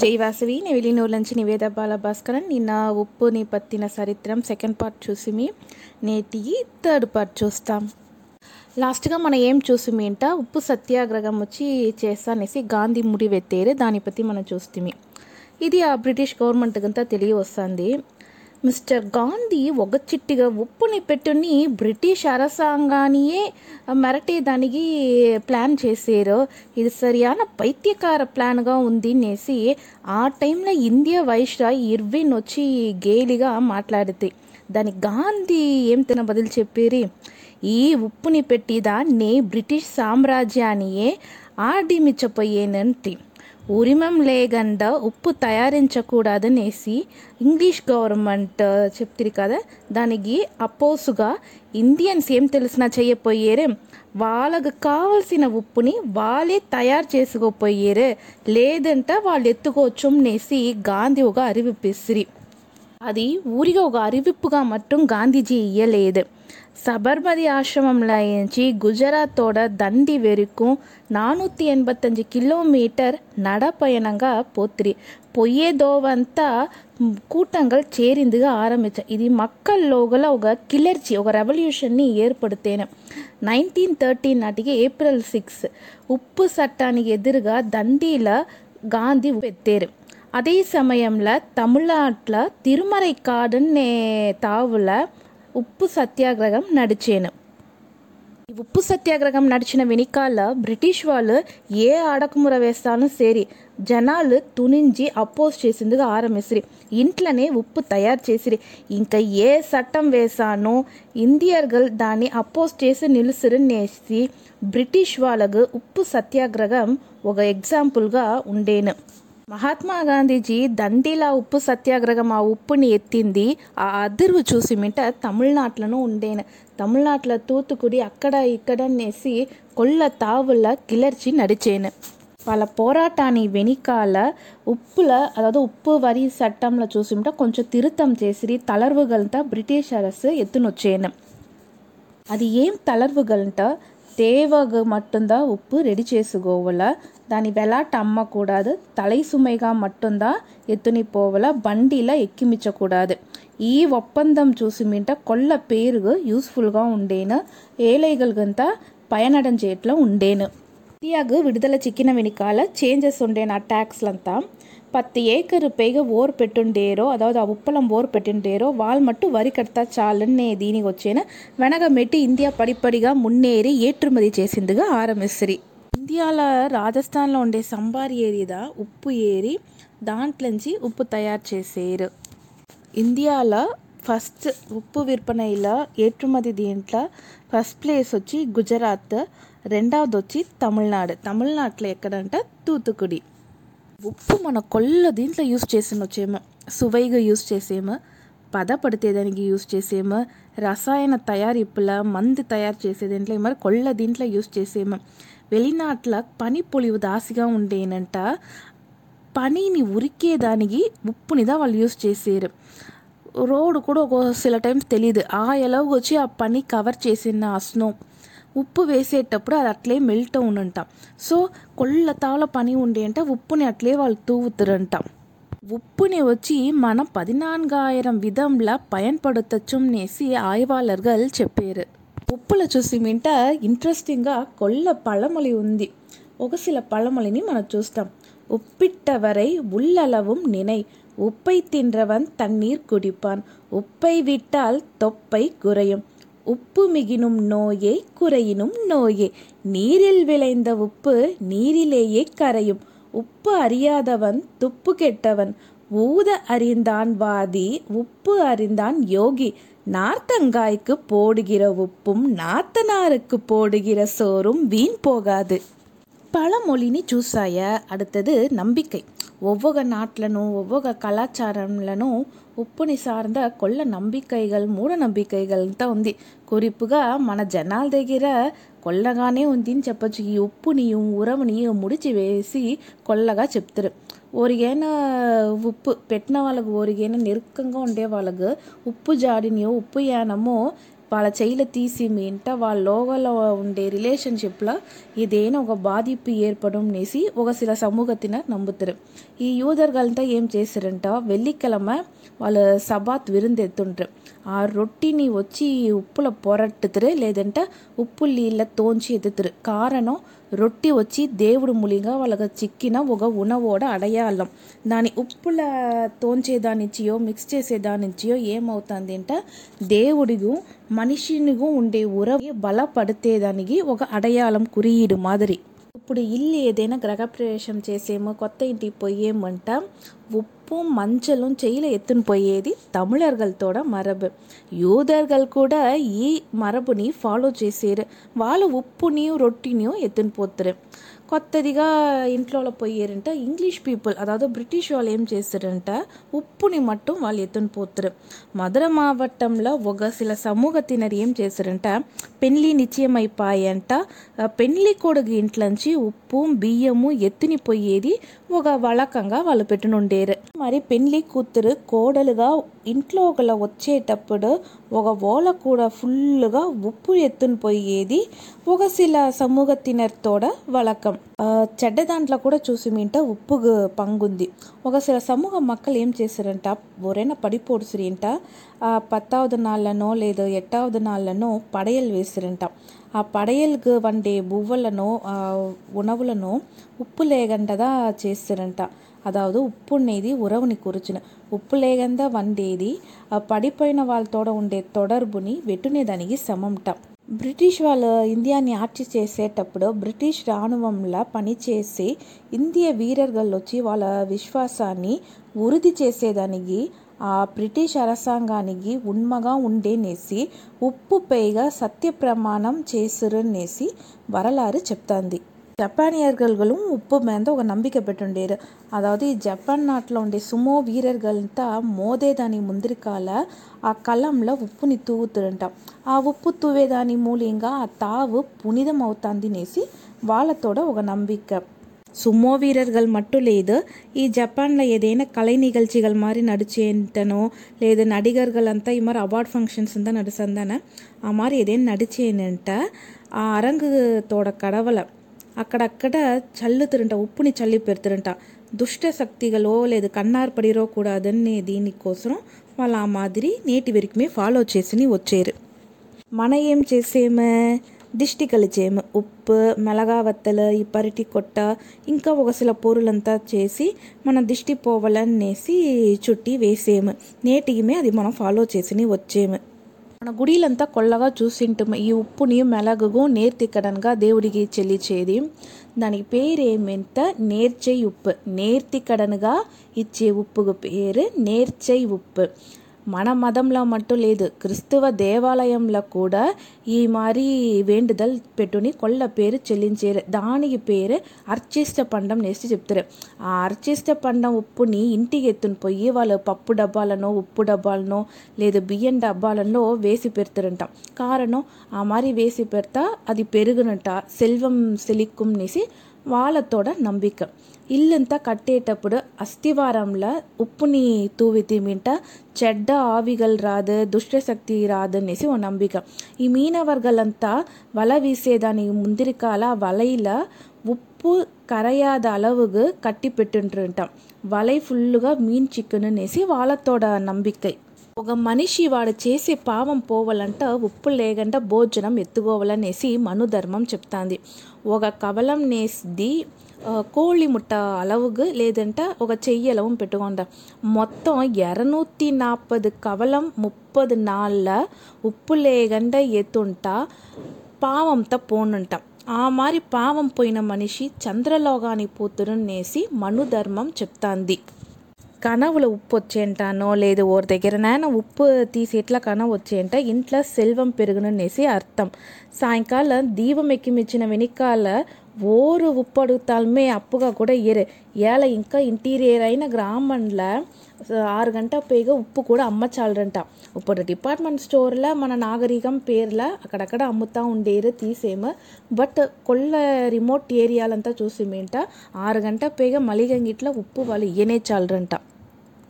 జైవాసవి నేను ಇಲ್ಲಿ నుంచి నివేద బాల ಭಾಸ್ಕರನ್ నిన్న ఉప్పుని నీ పత్తిన చరిత్రం సెకండ్ పార్ట్ చూసిమి నేటి థర్డ్ పార్ట్ చూస్తాం లాస్ట్గా మనం ఏం చూసిమి ఏంట ఉప్పు సత్యాగ్రహం వచ్చి చేస్తానేసి గాంధీ ముడి వెత్తేరే దాని పత్తి మనం చూస్తుంది ఇది ఆ బ్రిటిష్ గవర్నమెంట్ అంతా తెలియ వస్తుంది మిస్టర్ గాంధీ ఒక చిట్టిగా ఉప్పుని పెట్టుని బ్రిటిష్ అరసాంగానియే మెరటేదానికి ప్లాన్ చేశారు ఇది సరియాన పైత్యకార ప్లాన్గా అనేసి ఆ టైంలో ఇండియా వైస్రాయ్ ఇర్విన్ వచ్చి గేలిగా మాట్లాడితే దానికి గాంధీ ఏం తిన బదులు చెప్పేరి ఈ ఉప్పుని దాన్ని బ్రిటిష్ సామ్రాజ్యానియే ఆడిమిచ్చపోయేనంటే ఉరిమం లేకుండా ఉప్పు తయారించకూడదనేసి ఇంగ్లీష్ గవర్నమెంట్ చెప్తిరి కదా దానికి అపోసుగా ఇండియన్స్ ఏం తెలిసినా చేయపోయేరే వాళ్ళకు కావలసిన ఉప్పుని వాళ్ళే తయారు చేసుకోపోయేరే లేదంటే వాళ్ళు ఎత్తుకోవచ్చు అనేసి గాంధీ ఒక అరివిపిస్త్రి అది ఊరిగా ఒక అరివిప్పుగా மட்டும் காந்திஜி இயலேது சபர்மதி ஆசிரமம்லி குஜராத்தோட தண்டி வெறுக்கும் நானூற்றி எண்பத்தஞ்சு கிலோமீட்டர் நடப்பயணங்க போத்திரி பொய்யேதோவந்தா கூட்டங்கள் சேரிந்துக ஆரம்பித்தேன் இது மக்கள் லோகல ஒரு கிளர்ச்சி ஒரு ரெவல்யூஷன் ஏற்படுத்தேன் நைன்டீன் தேர்ட்டீன் நாட்டிக்கு ஏப்ரல் சிக்ஸ் உப்பு சட்டானிக்கு எதிர்க தண்டியில் காந்தி பெற்றேன் அதே சமயமில் தமிழ்நாட்டில் திருமறைக்காடுன்னு தாவில் உப்பு சத்தியாகிரகம் నడిచేను ఉప్పు సత్యాగ్రహం నడిచిన వెనకాల బ్రిటిష్ వాళ్ళు ఏ అడకుముర వేస్తానో సరి జనాలు తునించి అపోజ్ చేసేందుకు ఆరంభిసిరి ఇంట్లోనే ఉప్పు తయారు చేసిరి ఇంకా ఏ చట్టం వేసానో ఇండియర్గల్ దాన్ని అపోజ్ చేసి నిలుసురునేసి బ్రిటిష్ వాళ్ళకు ఉప్పు సత్యాగ్రహం ఒక ఎగ్జాంపుల్గా ఉండేను మహాత్మా గాంధీజీ దండిలా ఉప్పు సత్యాగ్రహం ఆ ఉప్పుని ఎత్తింది ఆ అదిర్వు చూసి మిట తమిళనాట్లను ఉండేను తమిళనాట్ల తూత్తుకుడి అక్కడ ఇక్కడ నేసి కొల్ల తావుల కిలర్చి నడిచేను వాళ్ళ పోరాటాన్ని వెనకాల ఉప్పుల అதாவது ఉప్పు వరి చట్టంలో చూసిమిట కొంచెం తిరుతం చేసి తలర్వుగలంతా బ్రిటిష్ అరసు ఎత్తునొచ్చేను అది ఏం తలర్వుగలంట తేవగ మట్టుందా ఉప్పు రెడీ చేసుకోవాల దాని వెల అమ్మకూడదు తలై సుమైగా మట్టుందా ఎత్తుని పోవల బండిలా ఎక్కిమించకూడదు ఈ ఒప్పందం చూసి మింట కొల్ల పేరుగు యూస్ఫుల్గా ఉండేను ఏలైగలుగంతా పయనడం చేయట్లో ఉండేను ఇండియాకు విడుదల చిక్కిన వెనుకాల చేంజెస్ ఉండే నా ట్యాక్స్లంతా பத்து ஏக்கர் பேக ஓர் பெட்டுண்டேரோ அதாவது ஆ உப்பளம் ஓர் பெட்டுண்டேரோ வால் மட்டும் వరి కడతా చాలనే దీనికి వచ్చిన వెనకమెట్టి ఇండియా పడిపడిగా మున్నేరి ఏట్రుమతి చేసిందిగా ఆరంభిస్త్రి ఇండియాలో రాజస్థాన్లో ఉండే సంబార్ ఏరిదా ఉప్పు ఏరి దాంట్లోంచి ఉప్పు తయారు చేసేరు ఇండియాలో ఫస్ట్ ఉప్పు విற்பనయిల ఏற்றுమతి దీంట్లో ఫస్ట్ ప్లేస్ వచ్చి గుజరాత్ రెండవది వచ్చి తమిళనాడు తమిళనాడులో ఎక్కడంట తూతుకుడి ఉప్పు మన కొల్ల దీంట్లో యూస్ వచ్చేమో సువైగా యూస్ చేసేమో పద దానికి యూస్ చేసేమో రసాయన తయారీపుల మందు తయారు చేసే దీంట్లో మరి కొల్ల దీంట్లో యూస్ చేసేమో వెళ్ళినాట్ల పని పొలివు దాసిగా ఉండేనంట పనిని ఉరికేదానికి ఉప్పునిదా వాళ్ళు యూస్ చేసారు రోడ్ కూడా ఒక సిల టైమ్స్ తెలియదు ఆ ఎలాగో వచ్చి ఆ పని కవర్ చేసిన ఆ స్నో ఉప్పు వేసేటప్పుడు అది అట్లే మెల్ట్ అవునంట సో కొల్లతాల పని ఉండి అంటే ఉప్పుని అట్లే వాళ్ళు తూవుతారంట உப்புனே வச்சு మనం పదినాన్గాయిరం విధంల పయన్పడుతచ్చునేసి ఆయవాళర్గల్ చెప్పారు ఉప్పుల చూసి మింట ఇంట్రెస్టింగ్గా కొల్ల పళమొలి ఉంది ఒక సిల పళమొలిని మనం చూస్తాం ఉప్పిట్ట వరై உள்ளளவும் నినై உப்பை தின்றவன் தண்ணீர் குடிப்பான் உப்பை விட்டால் தொப்பை குறையும் உப்பு மிகினும் நோயே குறையினும் நோயே நீரில் விளைந்த உப்பு நீரிலேயே கரையும் உப்பு அறியாதவன் துப்பு கெட்டவன் ஊத அறிந்தான் வாதி உப்பு அறிந்தான் யோகி நார்த்தங்காய்க்கு போடுகிற உப்பும் நாத்தனாருக்கு போடுகிற சோறும் வீண் போகாது பழமொழின்னு சூஸ் ஆய அடுத்தது நம்பிக்கை ஒவ்வொரு நாட்டிலனும் ஒவ்வொரு கலாச்சாరంలోనూ ఉప్పుని సార్ద కొల్ల నమ్మికైగల్ మూఢ నమ్మికైగలంతా ఉంది குறிப்புగా మన జనాల దగ్గర కొల్లగానే ఉంది అని చెప్పచ్చు ఈ ఉప్పుని ఉరవని ముడిచి వేసి కొల్లగా చెప్తారు ఒరిగైన ఉప్పు పెట్టిన వాళ్ళకు ఒరిగైన నిరుకంగా ఉండే వాళ్ళకు ఉప్పు జాడినియో ఉప్పు యానమో వాళ్ళ చేయిల తీసి మీ ఇంట వాళ్ళ లోగలో ఉండే రిలేషన్షిప్లో ఏదైనా ఒక బాధింపు ఏర్పడం నేసి ఒక సిల சமூகத்தினர் நம்புத்திரு ఈ యూదర్గల్తో ఏం చేశారంట వెల్లిక్కిలమ వాళ్ళు సబాత్ విరుందెత్తుండ్రు ఆ రొట్టిని వచ్చి ఉప్పుల పొరట్టుతురు లేదంటే ఉప్పు నీళ్ళ తోంచి ఎత్తుతురు కారణం రొట్టి వచ్చి దేవుడు ములిగా వాళ్ళకి చిక్కిన ఒక ఉనవోడ అడయాలం దాని ఉప్పుల తోంచేదానిచ్చియో మిక్స్ చేసేదానిచ్చియో ఏమవుతుంది అంట దేవుడిగు మనిషినిగు ఉండే బలపడితే బలపడితేదానికి ఒక అడయాళం కురియుడు మాదిరి ఇప్పుడు ఇల్లు ఏదైనా గ్రహప్రవేశం చేసేమో కొత్త ఇంటికి పోయేమంట ఉప్పు మంచలం செய்யில் எத்துன்னு போயேதி తమిళర్గలతోட మరబు యూదర్గల్ కూడా ఈ మరబుని ఫాలో చేసేరు వాళ్ళు ఉప్పుని రొట్టిని ఎత్తుని పోతారు కొత్తదిగా ఇంట్లో పోయారంట ఇంగ్లీష్ పీపుల్ అదాదో బ్రిటిష్ వాళ్ళు ఏం చేశారంట ఉప్పుని మట్టం వాళ్ళు ఎత్తుని పోతారు మధుర మావట్టంలో ఒక సిల సమూహத்தினர் ఏం చేశారంట పెళ్లి నిశ్చయమైపాయంట పెళ్లి కొడుకు ఇంట్లోంచి ఉప్పు బియ్యము ఎత్తుని పోయేది ఒక వళకంగా వాళ్ళు పెట్టునుండేరు మరి పెళ్ళి కూతురు కోడలుగా ఇంట్లో ఒకలా వచ్చేటప్పుడు ఒక ఓల కూడా ఫుల్గా ఉప్పు ఎత్తుని పోయేది ఒక సిల సమూహத்தினர்த்தோட వలకం చెడ్డ దాంట్లో కూడా చూసి మీంట ఉప్పు పంగుంది ఒక సిల సమూహ మక్కలు ఏం చేశారంట ఒరేనా పడిపోడు సిరింట పత్తావదు నాళ్ళనో లేదో ఎట్టావదు నాళ్ళనో పడయలు వేసిరంట ఆ పడయలుకు వండే బువ్వలను ఉణవులను ఉప్పు లేగంటదా చేస్తారంట ఉప్పు உப்புன்னேதி ఉరవుని குறிச்சின ఉప్పు లేకుండా వండేది పడిపోయిన వాళ్ళతోడ ఉండే తొడర్బుని వెట్టునేదానికి సమంట బ్రిటిష్ వాళ్ళు ఇండియాని ఆర్చి చేసేటప్పుడు బ్రిటిష్ రాణువంలా పనిచేసి ఇండియ వీరర్గళ్ళు వచ్చి వాళ్ళ విశ్వాసాన్ని వృద్ధి చేసేదానికి ఆ బ్రిటిష్ అరసాంగానికి ఉన్మగా ఉండేనేసి ఉప్పు పైగా సత్య ప్రమాణం చేసిరనేసి వరలారు చెప్తాంది ஜப்பானியர்களும் உப்பு மேந்த ஒரு நம்பிக்கை பெற்று அதாவது ஜப்பான் நாட்டில் உண்டே சுமோ வீரர்கள் தான் மோதேதானி முந்திரிக்கால ஆ கலம்ல உப்பு நீ தூத்துருட்டான் ஆ உப்பு தூவேதானி மூலியங்கா ஆ தாவு புனிதம் அவுத்தாந்தி நேசி வாழத்தோட ஒரு நம்பிக்கை சும்மோ வீரர்கள் மட்டும் லேது ஜப்பானில் ஏதேனா கலை நிகழ்ச்சிகள் மாதிரி நடிச்சேன்ட்டனோ லேது நடிகர்கள் அந்தா இது மாதிரி அவார்ட் ஃபங்க்ஷன்ஸ் தான் நடிச்சந்தானே அது மாதிரி ஏதேன்னு நடிச்சேன்ட்ட அரங்கத்தோட கடவுளை అక్కడక్కడ చల్లుతురంట ఉప్పుని చల్లి పెడుతురంట దుష్ట శక్తిగలో లేదు కన్నారు పడిరో కూడా అదన్నీ దీనికోసం వాళ్ళు ఆ మాదిరి నేటి వరకు ఫాలో చేసి వచ్చారు మన ఏం చేసేమే దిష్టి కలిచేము ఉప్పు మెలగావత్తలు ఈ పరిటి కొట్ట ఇంకా ఒక సిల పూరులంతా చేసి మన దిష్టి పోవాలనేసి చుట్టి వేసేము నేటికి అది మనం ఫాలో చేసి వచ్చేము మన గుడిలంతా కొల్లగా చూసింటాం ఈ ఉప్పుని మెలగగు నేర్తికడనగా దేవుడికి చెల్లిచేది దాని పేరేమెంత నేర్చై ఉప్పు నేర్తికడనగా ఇచ్చే ఉప్పుకు పేరు నేర్చై ఉప్పు మన మతంలో మట్టు లేదు క్రిస్తువ దేవాలయంలో కూడా ఈ మరి వేండుదల్ పెట్టుని కొళ్ళ పేరు చెల్లించారు దానికి పేరు అర్చిష్ట పండం నేసి చెప్తారు ఆ అర్చిష్ట పండం ఉప్పుని ఇంటికి ఎత్తుని పోయి వాళ్ళు పప్పు డబ్బాలను ఉప్పు డబ్బాలను లేదు బియ్యం డబ్బాలలో వేసి పెడతారంట కారణం ఆ మరి వేసి పెడతా అది పెరుగునంట సెల్వం సెలిక్కుం నేసి వాళ్ళతోడ నంబిక ఇల్లంతా కట్టేటప్పుడు అస్థివారంలో ఉప్పుని తూవి తిమింట చెడ్డ ఆవిగలు రాదు దుష్టశక్తి రాదు అనేసి ఓ నంబిక ఈ మీనవర్గలంతా వల వీసేదాని ముందిరికాల వలయిల కరయాద கரையாத కట్టి கட்டி వలై ఫుల్గా మీన్ மீன் అనేసి வாழத்தோட நம்பிக்கை ఒక మనిషి వాడు చేసే పాపం పోవాలంట ఉప్పు లేకుండా భోజనం ఎత్తుకోవాలనేసి మనుధర్మం చెప్తాంది ఒక కవలం నేసిది కోళ్ళి ముట్ట అలవుగు లేదంటే ఒక చెయ్యలవు అలవం మొత్తం ఇరనూత్తి నాపది కవలం ముప్పది నాళ్ళ ఉప్పు లేకుండా ఎత్తుంటా పావంతో పోనుంట ఆ మారి పావం పోయిన మనిషి చంద్రలోకానికి నేసి మనుధర్మం చెప్తాంది கனவுல உப்பு வச்சேன்ட்டானோ லேது ஒரு தைக்கிற நான் உப்பு தீசிட்டுல கனவு வச்சேன்ட்டா இன்ட்ல செல்வம் நேசி அர்த்தம் சாயங்காலம் தீபம் வைக்க மிச்சின வினிக்கால ஒரு உப்படுத்தாலுமே அப்புகா கூட இரு ஏழை இங்கே இன்டீரியர் ஆயின கிராமன்ல ஆறு கண்டா போய் உப்பு கூட அம்மச்சாளுன்ட்டான் இப்போ டிபார்ட்மெண்ட் ஸ்டோரில் மன நாகரிகம் பேரில் அக்கடக்கட அம்முத்தான் உண்டேரு தீசேமு பட் கொள்ள ரிமோட் ஏரியாலந்தான் சூசிமேன்ட்டா ஆறு கண்டா போய் மளிகங்கிட்டில் உப்பு வலி இயனே சாளுன்ட்டான்